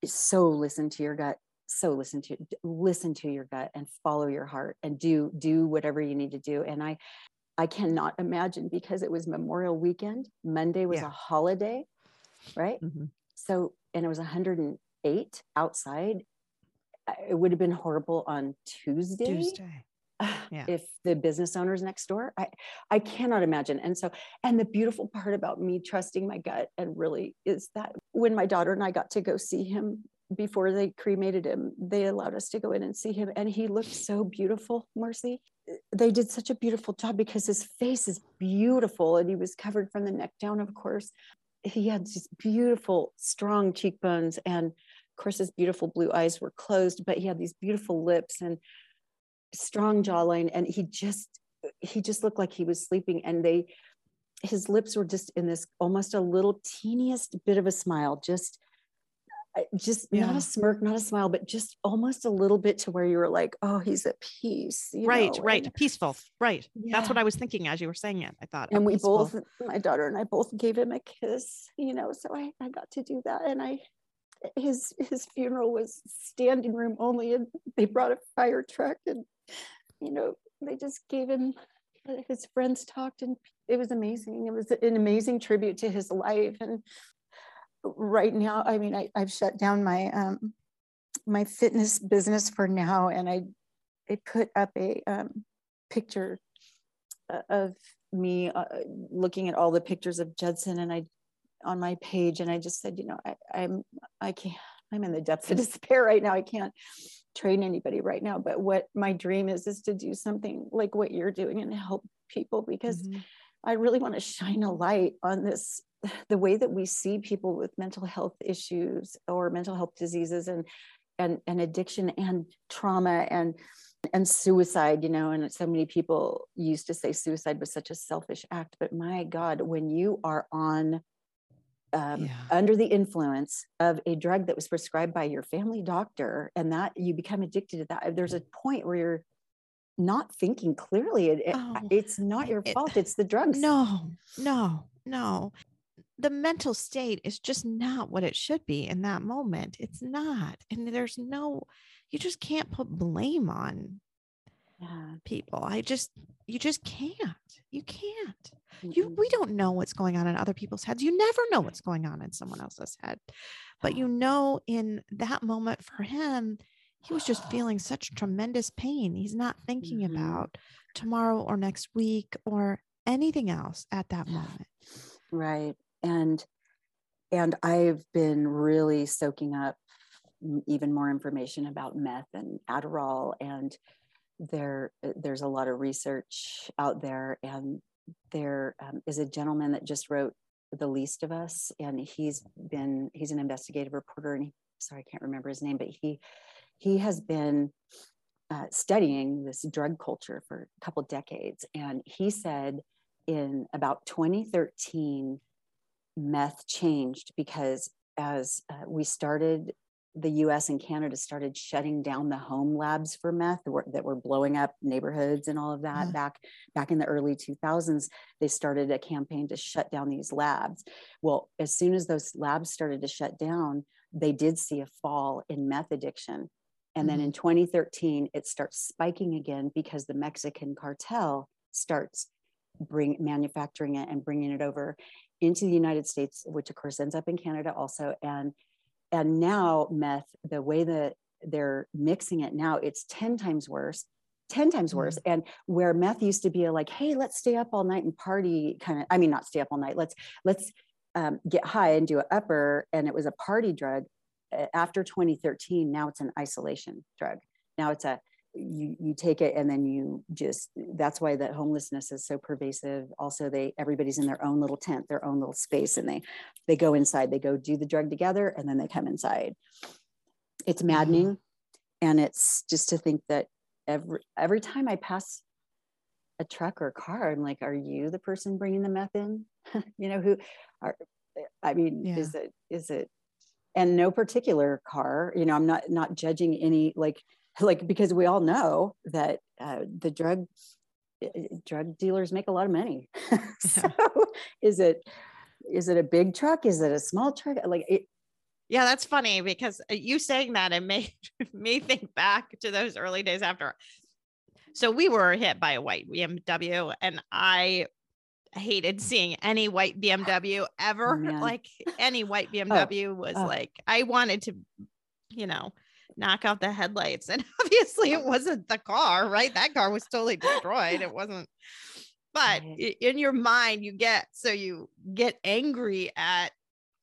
so listen to your gut so listen to listen to your gut and follow your heart and do do whatever you need to do and i i cannot imagine because it was memorial weekend monday was Yeah. a holiday right Mhm. so and it was 108 outside it would have been horrible on tuesday Tuesday. *sighs* Yeah. if the business owners next door i i cannot imagine. And so and the beautiful part about me trusting my gut and really is that when my daughter and i got to go see him before they cremated him they allowed us to go in and see him and he looked so beautiful marcy. They did such a beautiful job because his face is beautiful and he was covered from the neck down of course. He had these beautiful strong cheekbones and of course his beautiful blue eyes were closed but he had these beautiful lips and strong jawline and he just he just looked like he was sleeping and they his lips were just in this almost a little teeniest bit of a smile just uh, just not a smirk not a smile but just almost a little bit to where you were like oh he's at peace you right, know, right. and- Peaceful. Right. That's what I was thinking as you were saying it. I thought. and we peaceful. both my daughter and i both gave him a kiss you know so i i got to do that and i his his funeral was standing room only and they brought a fire truck and you know they just gave him his friends talked and it was amazing. It was an amazing tribute to his life and right now i mean I, i've shut down my um my fitness business for now and i i put up a um picture uh, of me uh, looking at all the pictures of Judson and I on my page and I just said, you know, I, I'm I can't I'm in the depths of *laughs* despair right now. I can't train anybody right now. But what my dream is is to do something like what you're doing and help people because Mhm. I really want to shine a light on this the way that we see people with mental health issues or mental health diseases and and and addiction and trauma and and suicide you know and so many people used to say suicide was such a selfish act but my god when you are on um, Yeah. under the influence of a drug that was prescribed by your family doctor and that you become addicted to that there's a point where you're not thinking clearly it, it- Oh, it's not your it- fault it's the drugs No, no, no. The mental state is just not what it should be in that moment. It's not. And there's no, you just can't put blame on yeah. people. I just, you just can't. You can't. You, Mm-mm. we don't know what's going on in other people's heads. You never know what's going on in someone else's head. But you know, in that moment for him, he was just feeling such tremendous pain. He's not thinking Mhm. about tomorrow or next week or anything else at that moment. *sighs* right and and i've been really soaking up even more information about meth and adderall and there uh, there's a lot of research out there and there um, is a gentleman that just wrote the least of us and he's been he's an investigative reporter and he sorry i can't remember his name but he he has been uh, studying this drug culture for a couple decades and he said in about 2013 meth changed because as uh, we started the us and canada started shutting down the home labs for meth that were, that were blowing up neighborhoods and all of that Yeah. back back in the early 2000s they started a campaign to shut down these labs well as soon as those labs started to shut down they did see a fall in meth addiction and then in mm. 2013 it starts spiking again because the mexican cartel starts bring manufacturing it and bringing it over into the United States, which of course ends up in Canada also. And and now meth, the way that they're mixing it now, it's 10 times worse, 10 times worse. And where meth used to be a like, hey, let's stay up all night and party kind of, I mean, not stay up all night, let's let's um, get high and do an upper. And it was a party drug. Uh, After 2013, now it's an isolation drug. Now it's a you you take it and then you just that's why that homelessness is so pervasive. Also they everybody's in their own little tent their own little space and they they go inside. They go do the drug together and then they come inside. It's mm-hmm. maddening and it's just to think that every every time i pass a truck or a car i'm like are you the person bringing the meth in? *laughs* You know who are i mean Yeah. is it is it and no particular car you know i'm not not judging any like like because we all know that uh, the drug uh, drug dealers make a lot of money *laughs* so is it is it a big truck is it a small truck like it, Yeah, that's funny because uh, you saying that it made *laughs* me think back to those early days after. So we were hit by a white BMW, and I hated seeing any white BMW ever. like any white BMW was oh. like I wanted to, you know, knock out the headlights, and *laughs* obviously it wasn't the car, right? That car was totally destroyed. It wasn't. But in your mind, you get so you get angry at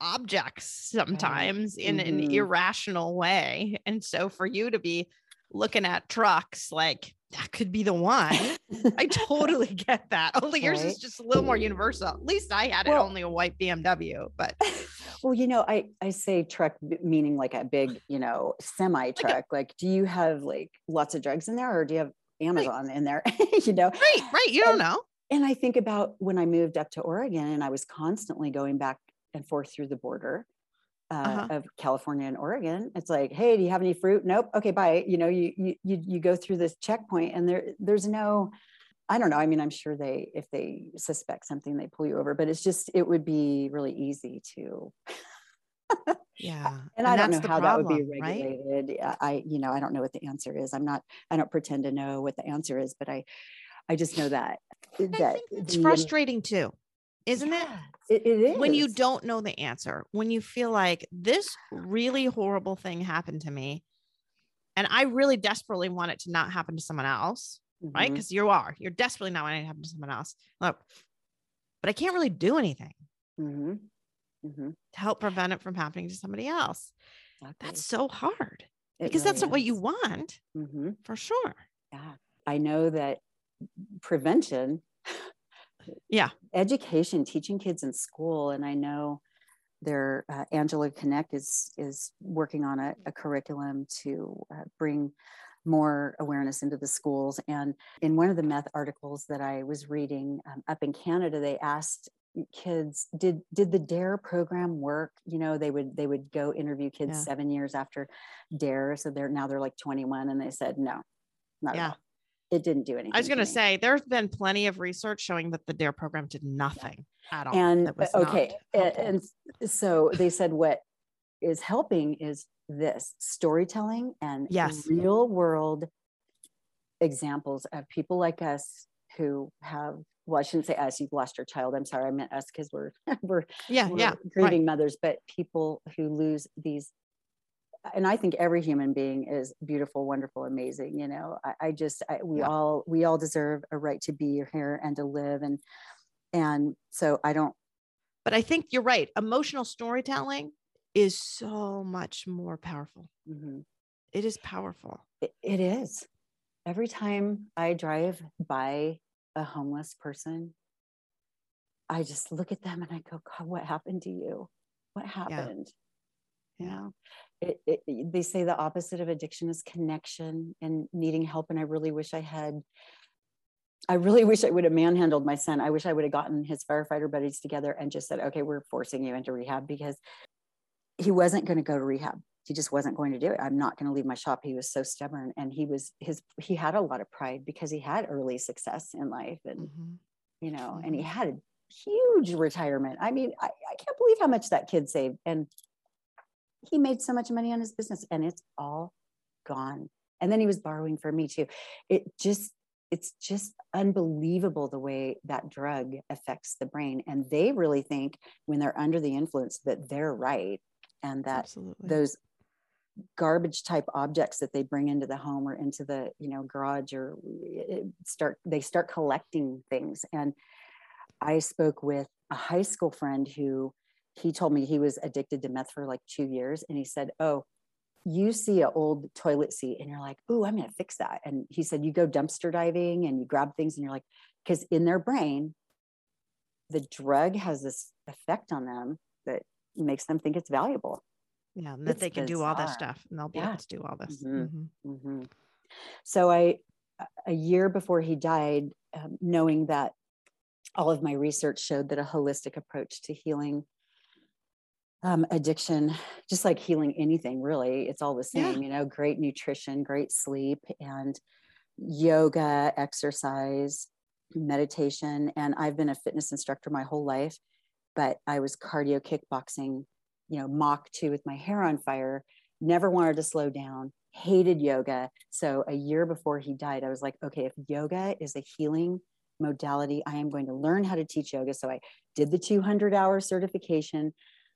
objects sometimes in an Mhm. irrational way. And so for you to be looking at trucks like that could be the one. I totally *laughs* get that. Only yours is just a little more universal. At least I had it only a white BMW, but *laughs* well you know i i say truck meaning like a big you know semi truck like do you have like lots of drugs in there or do you have amazon in there *laughs* you know right, right. You don't And- know. and i think about when i moved up to oregon and i was constantly going back and forth through the border uh, Uh-huh. of california and oregon it's like hey do you have any fruit nope okay bye you know you you you, go through this checkpoint and there there's no i don't know i mean i'm sure they if they suspect something they pull you over but it's just it would be really easy to *laughs* Yeah. and, I don't know how that would be problem, right? regulated. I- you know, I don't know what the answer is. I'm not, I don't pretend to know what the answer is, but I, I just know that I think it's the, frustrating too, isn't it? It, it is when you don't know the answer, when you feel like this really horrible thing happened to me, and I really desperately want it to not happen to someone else, right? Mhm. Because you are, you're desperately not wanting it to happen to someone else. Look, but I can't really do anything Mhm. Mhm. to help prevent it from happening to somebody else. Exactly. That's so hard It because that's really not what you is. want Mhm. for sure. Yeah, I know that prevention. Yeah. Education, teaching kids in school, and I know their uh, Angela Connect is is working on a, a curriculum to uh, bring more awareness into the schools. And in one of the meth articles that I was reading um, up in Canada, they asked kids did did the dare program work you know they would they would go interview kids Yeah. seven years after dare so they're now they're like 21 and they said no not Yeah. at all. It didn't do anything I was going to say there's been plenty of research showing that the DARE program did nothing at all. and that was uh, okay and so they said what is helping is this storytelling and Yes. real world examples of people like us who have well i shouldn't say us you've lost your child i'm sorry i meant us because we're *laughs* we're yeah, we're yeah, grieving right. mothers but people who lose these and i think every human being is beautiful wonderful amazing you know i, I just I, we Yeah. all we all deserve a right to be here and to live and and so i don't But I think you're right. Emotional storytelling is so much more powerful. mhm. It is powerful. It, it is. Every time I drive by a homeless person, I just look at them and I go, God, what happened to you? What happened? You Yeah. know, it, it, they say the opposite of addiction is connection and needing help. And I really wish I had, I really *laughs* wish I would have manhandled my son. I wish I would have gotten his firefighter buddies together and just said, okay, we're forcing you into rehab because he wasn't going to go to rehab he just wasn't going to do it i'm not going to leave my shop he was so stubborn and he was his he had a lot of pride because he had early success in life and Mhm. you know and he had a huge retirement i mean I, I can't believe how much that kid saved and he made so much money on his business and it's all gone. And then he was borrowing from me too. It just it's just unbelievable the way that drug affects the brain. And they really think when they're under the influence that they're right and that Absolutely. those garbage type objects that they bring into the home or into the you know garage or start they start collecting things. And i spoke with a high school friend who he told me he was addicted to meth for like two years and he said oh you see an old toilet seat and you're like oh i'm going to fix that and he said you go dumpster diving and you grab things and you're like because in their brain the drug has this effect on them that makes them think it's valuable yeah, and that it's they can do all this stuff and they'll be Yeah. able to do all this. Mhm. Mhm. hmm So I, a year before he died, um, knowing that all of my research showed that a holistic approach to healing um, addiction, just like healing anything, really, it's all the Yeah. same. You know, great nutrition, great sleep, and yoga, exercise, meditation. And I've been a fitness instructor my whole life, but I was cardio kickboxing, you know, Mach two with my hair on fire never wanted to slow down, hated yoga. So a year before he died, I was like, okay, if yoga is a healing modality, I am going to learn how to teach yoga. So I did the 200 hour certification.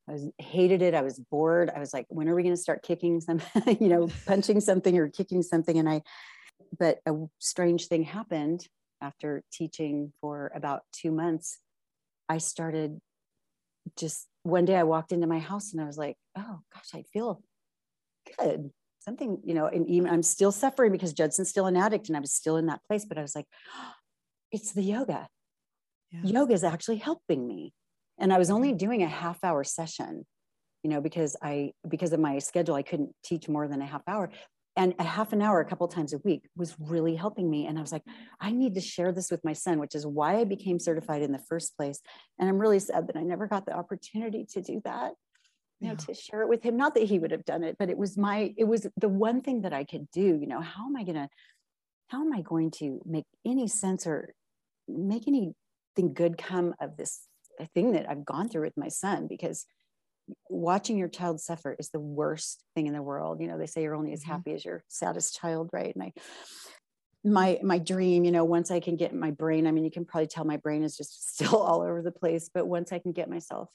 I was hated it. I was bored. I was like, when are we going to start kicking some, *laughs* you know, *laughs* punching something or kicking something? And I, but a strange thing happened after teaching for about two months. I started just one day I walked into my house and I was like, oh gosh, I feel good. Something, you know, and even I'm still suffering because Judson's still an addict and I was still in that place, but I was like, oh, it's the yoga. Yeah. Yoga is actually helping me. And I was only mm-hmm. doing a half hour session, you know, because I, because of my schedule, I couldn't teach more than a half hour. And a half an hour, a couple times a week was really helping me. And I was like, I need to share this with my son, which is why I became certified in the first place. And I'm really sad that I never got the opportunity to do that you know Yeah. to share it with him not that he would have done it but it was my it was the one thing that i could do you know how am i going to how am i going to make any sense or make anything good come of this thing that i've gone through with my son because watching your child suffer is the worst thing in the world you know they say you're only as Mhm. happy as your saddest child right and i my my dream you know once i can get my brain i mean you can probably tell my brain is just *laughs* still all over the place but once i can get myself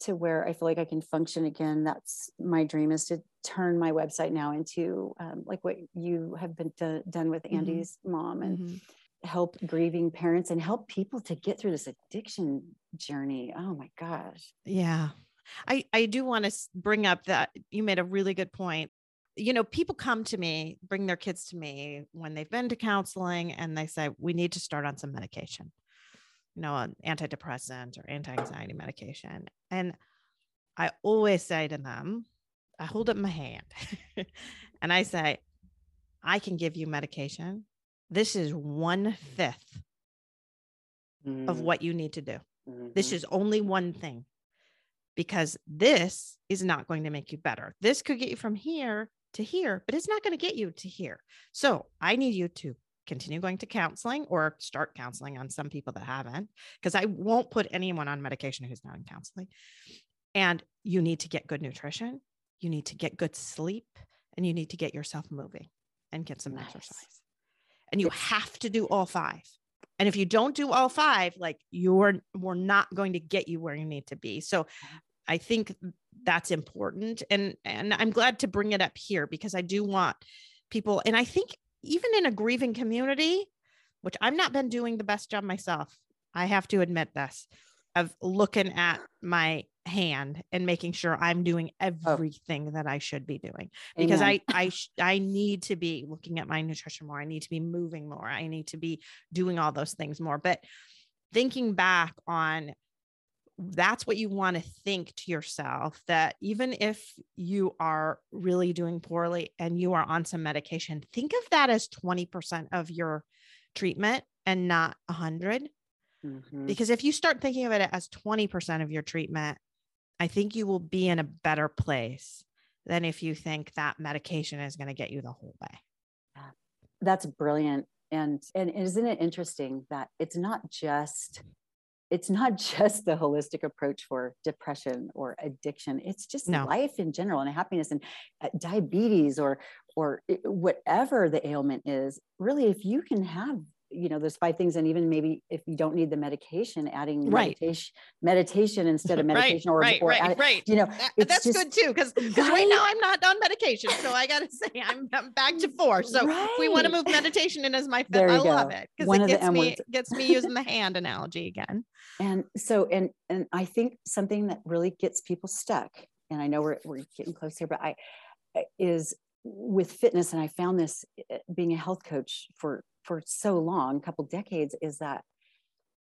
to where I feel like I can function again. That's my dream is to turn my website now into um, like what you have been do- done with Mhm. Andy's mom and Mhm. Help grieving parents and help people to get through this addiction journey. Oh my gosh. Yeah. I, I do want to bring up that you made a really good point. You know, people come to me, bring their kids to me when they've been to counseling and they say, we need to start on some medication, you know, an antidepressant or anti anxiety medication. And I always say to them, I hold up my hand *laughs* and I say, I can give you medication. This is one fifth of Mm, what you need to do. This Mhm. is only one thing because this is not going to make you better. This could get you from here to here, but it's not going to get you to here. So I need you to continue going to counseling or start counseling on some people that haven't, because I won't put anyone on medication who's not in counseling. And you need to get good nutrition, you need to get good sleep, and you need to get yourself moving and get some Nice. exercise. And you have to do all five. And if you don't do all five, like you're we're not going to get you where you need to be. So I think that's important. And and I'm glad to bring it up here because I do want people, and I think even in a grieving community, which I've not been doing the best job myself, I have to admit this, of looking at my hand and making sure I'm doing everything that I should be doing because Amen. I I sh- I need to be looking at my nutrition more. I need to be moving more. I need to be doing all those things more. But thinking back on that's what you want to think to yourself that even if you are really doing poorly and you are on some medication, think of that as 20% of your treatment and not 100 Mhm. because if you start thinking of it as 20% of your treatment, I think you will be in a better place than if you think that medication is going to get you the whole way. that's brilliant and and isn't it interesting that it's not just it's not *laughs* just the holistic approach for depression or addiction it's just No. life in general and happiness and uh, diabetes or or whatever the ailment is really if you can have you know those five things and even maybe if you don't need the medication adding Right. meditation meditation instead of *laughs* medication or, right, or right, add- right. you know That- that's just- good too, because right? Right? now I'm not on medication, so I got to *laughs* say I'm, I'm back to four. So if we want to move meditation in as my There I you love go. it because it gets me gets me using the hand analogy again. and so and and i think something that really gets people stuck and i know we're, we're getting close here but i I- is with fitness and i found this eh, being a health coach for for so long a couple decades is that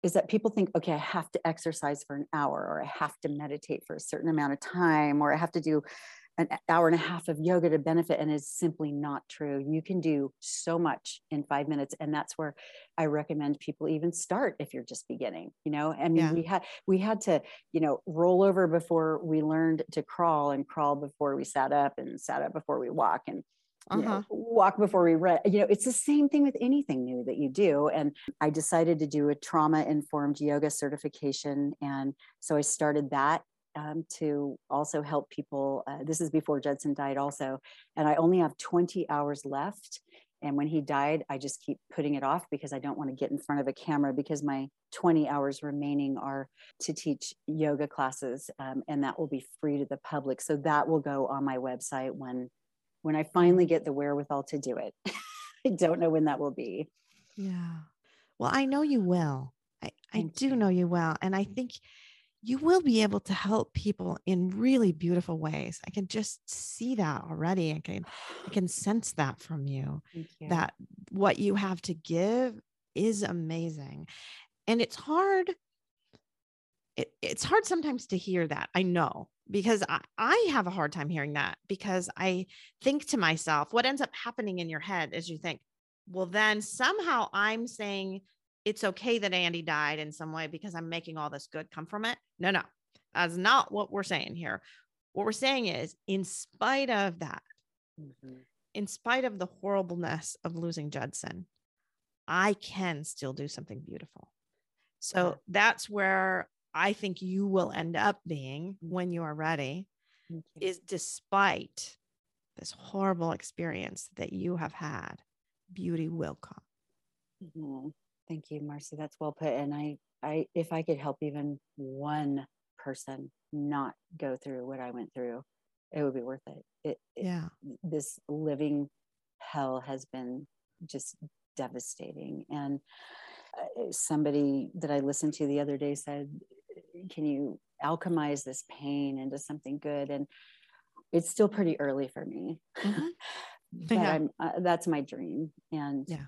is that people think okay i have to exercise for an hour or i have to meditate for a certain amount of time or i have to do an hour and a half of yoga to benefit and it's simply not true you can do so much in five minutes and that's where i recommend people even start if you're just beginning you know i mean Yeah. we had we had to you know roll over before we learned to crawl and crawl before we sat up and sat up before we walk and you know, Uh-huh. walk before we read you know it's the same thing with anything new that you do and i decided to do a trauma informed yoga certification and so i started that um, to also help people uh, this is before judson died also and i only have 20 hours left and when he died i just keep putting it off because i don't want to get in front of a camera because my 20 hours remaining are to teach yoga classes um, and that will be free to the public so that will go on my website when when i finally get the wherewithal to do it *laughs* i don't know when that will be Yeah. Well, I know you will. I, I Thank do you. know you well. And I think you will be able to help people in really beautiful ways. I can just see that already. I can I can *sighs* sense that from you. You. That what you have to give is amazing. And it's hard. It, it's hard sometimes to hear that. I know because I, I have a hard time hearing that because I think to myself, what ends up happening in your head is you think, well, then somehow I'm saying it's okay that Andy died in some way because I'm making all this good come from it. No, no, that's not what we're saying here. What we're saying is, in spite of that, Mhm. in spite of the horribleness of losing Judson, I can still do something beautiful. So that's where I think you will end up being when you are ready, you. is despite this horrible experience that you have had, beauty will come. Mhm. Thank you, Marcy. That's well put. And I, I, if I could help even one person not go through what I went through, it would be worth it. It, it Yeah. this living hell has been just devastating. And uh, somebody that I listened to the other day said, "Can you alchemize this pain into something good?" And it's still pretty early for me, *laughs* Mhm. but Yeah. I'm uh, that's my dream, and Yeah.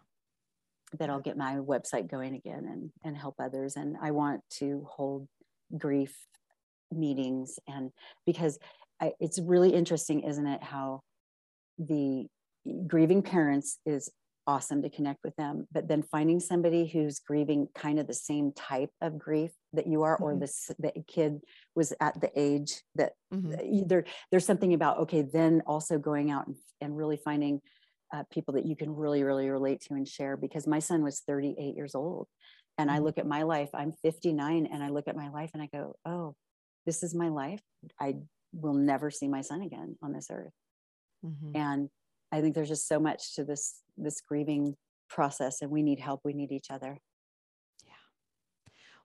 that I'll get my website going again and and help others. And I want to hold grief meetings and because I, it's really interesting, isn't it? How the grieving parents is awesome to connect with them. But then finding somebody who's grieving kind of the same type of grief that you are, mm-hmm. or this the kid was at the age that mm-hmm. there, there's something about okay, then also going out and, and really finding uh, people that you can really, really relate to and share. Because my son was 38 years old, and mm-hmm. I look at my life. I'm 59, and I look at my life and I go, oh, this is my life. I will never see my son again on this earth. Mm-hmm. And I think there's just so much to this this grieving process and we need help. We need each other. Yeah.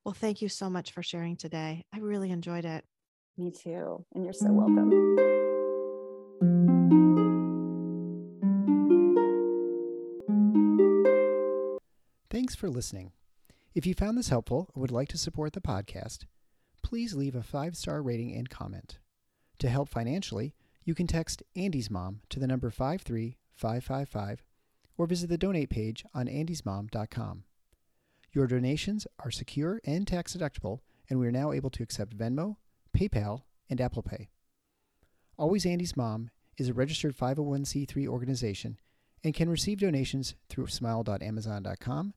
Well, thank you so much for sharing today. I really enjoyed it. Me too. And you're so welcome. Thanks for listening. If you found this helpful or would like to support the podcast, please leave a five star rating and comment. To help financially, you can text Andy's mom to the number 53555 or visit the donate page on andysmom.com. Your donations are secure and tax deductible, and we are now able to accept Venmo, PayPal, and Apple Pay. Always Andy's Mom is a registered 501c3 organization and can receive donations through smile.amazon.com,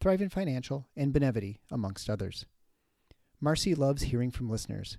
Thrivent Financial, and Benevity, amongst others. Marcy loves hearing from listeners.